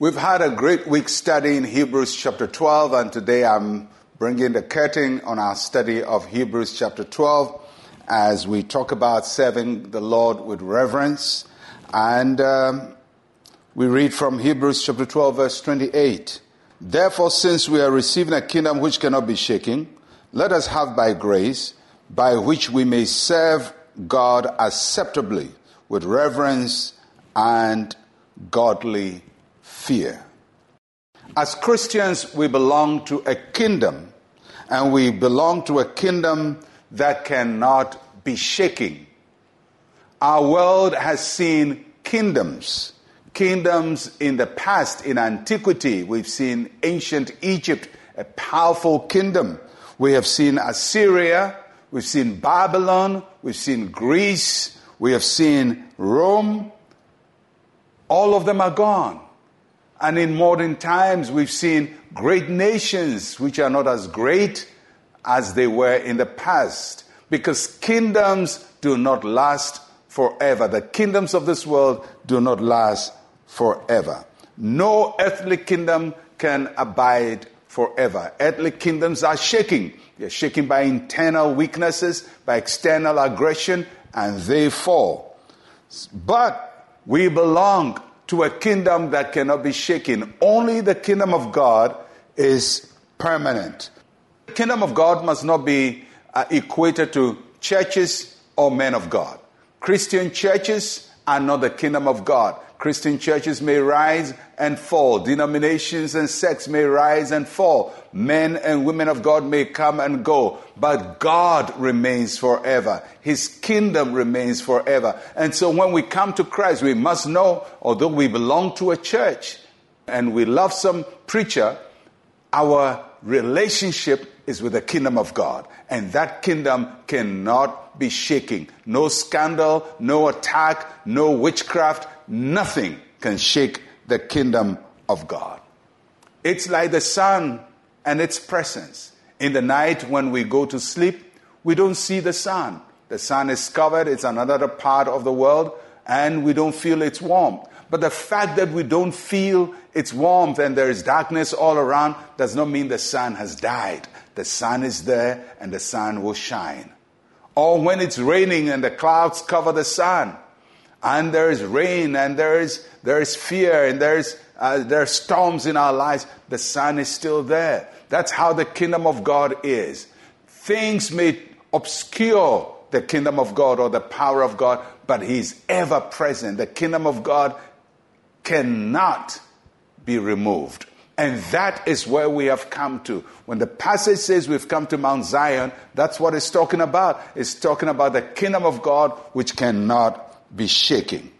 We've had a great week studying Hebrews chapter 12, and today I'm bringing the curtain on our study of Hebrews chapter 12 as we talk about serving the Lord with reverence. And um, we read from Hebrews chapter 12, verse 28. Therefore, since we are receiving a kingdom which cannot be shaken, let us have by grace, by which we may serve God acceptably with reverence and godly fear. As Christians, we belong to a kingdom, and we belong to a kingdom that cannot be shaken. Our world has seen kingdoms. Kingdoms in the past, in antiquity, we've seen ancient Egypt, a powerful kingdom. We have seen Assyria, we've seen Babylon, we've seen Greece, we have seen Rome. All of them are gone. And in modern times, we've seen great nations which are not as great as they were in the past because kingdoms do not last forever. The kingdoms of this world do not last forever. No earthly kingdom can abide forever. Earthly kingdoms are shaking. They're shaken by internal weaknesses, by external aggression, and they fall. But we belong to a kingdom that cannot be shaken. Only the kingdom of God is permanent. The kingdom of God must not be uh, equated to churches or men of God. Christian churches are not the kingdom of God. Christian churches may rise and fall. Denominations and sects may rise and fall. Men and women of God may come and go. But God remains forever. His kingdom remains forever. And so when we come to Christ, we must know, although we belong to a church and we love some preacher, our relationship is with the kingdom of God. And that kingdom cannot be shaking. No scandal, no attack, no witchcraft, nothing can shake the kingdom of God. It's like the sun and its presence. In the night when we go to sleep, we don't see the sun. The sun is covered, it's another part of the world, and we don't feel its warmth. But the fact that we don't feel its warmth and there is darkness all around does not mean the sun has died. The sun is there and the sun will shine. Or when it's raining and the clouds cover the sun, and there is rain and there is, there is fear and there, is, uh, there are storms in our lives, the sun is still there. That's how the kingdom of God is. Things may obscure the kingdom of God or the power of God, but He's ever present. The kingdom of God cannot be removed. And that is where we have come to. When the passage says we've come to Mount Zion, that's what it's talking about. It's talking about the kingdom of God which cannot be shaking.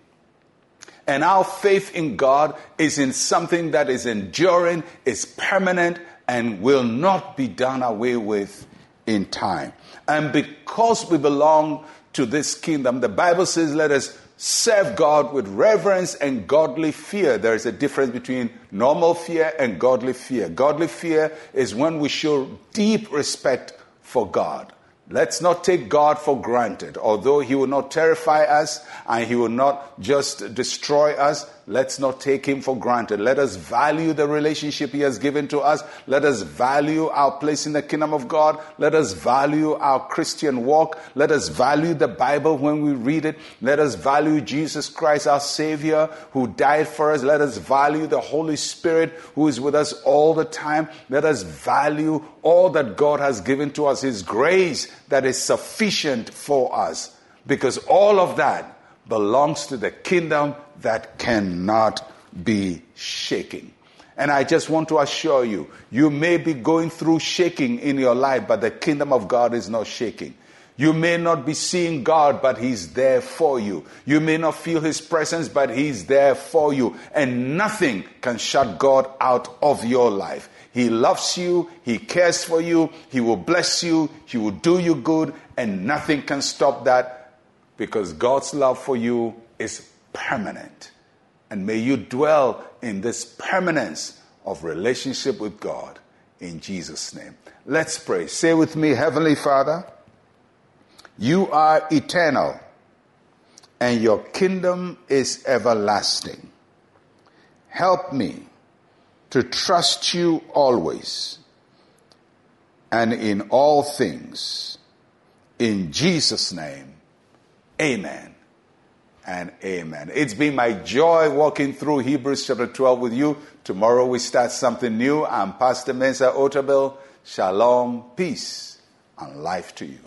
And our faith in God is in something that is enduring, is permanent, and will not be done away with in time. And because we belong to this kingdom, the Bible says, let us serve God with reverence and godly fear. There is a difference between normal fear and godly fear. Godly fear is when we show deep respect for God. Let's not take God for granted. Although He will not terrify us and He will not just destroy us, let's not take Him for granted. Let us value the relationship He has given to us. Let us value our place in the kingdom of God. Let us value our Christian walk. Let us value the Bible when we read it. Let us value Jesus Christ, our Savior, who died for us. Let us value the Holy Spirit, who is with us all the time. Let us value all that God has given to us, His grace that is sufficient for us because all of that belongs to the kingdom that cannot be shaken. And I just want to assure you, you may be going through shaking in your life, but the kingdom of God is not shaking. You may not be seeing God, but He's there for you. You may not feel His presence, but He's there for you. And nothing can shut God out of your life. He loves you, He cares for you, He will bless you, He will do you good, and nothing can stop that because God's love for you is permanent. And may you dwell in this permanence of relationship with God in Jesus' name. Let's pray. Say with me, Heavenly Father, you are eternal and your kingdom is everlasting. Help me to trust you always and in all things. In Jesus' name, amen and amen. It's been my joy walking through Hebrews chapter 12 with you. Tomorrow we start something new. I'm Pastor Mensa Otabil. Shalom, peace, and life to you.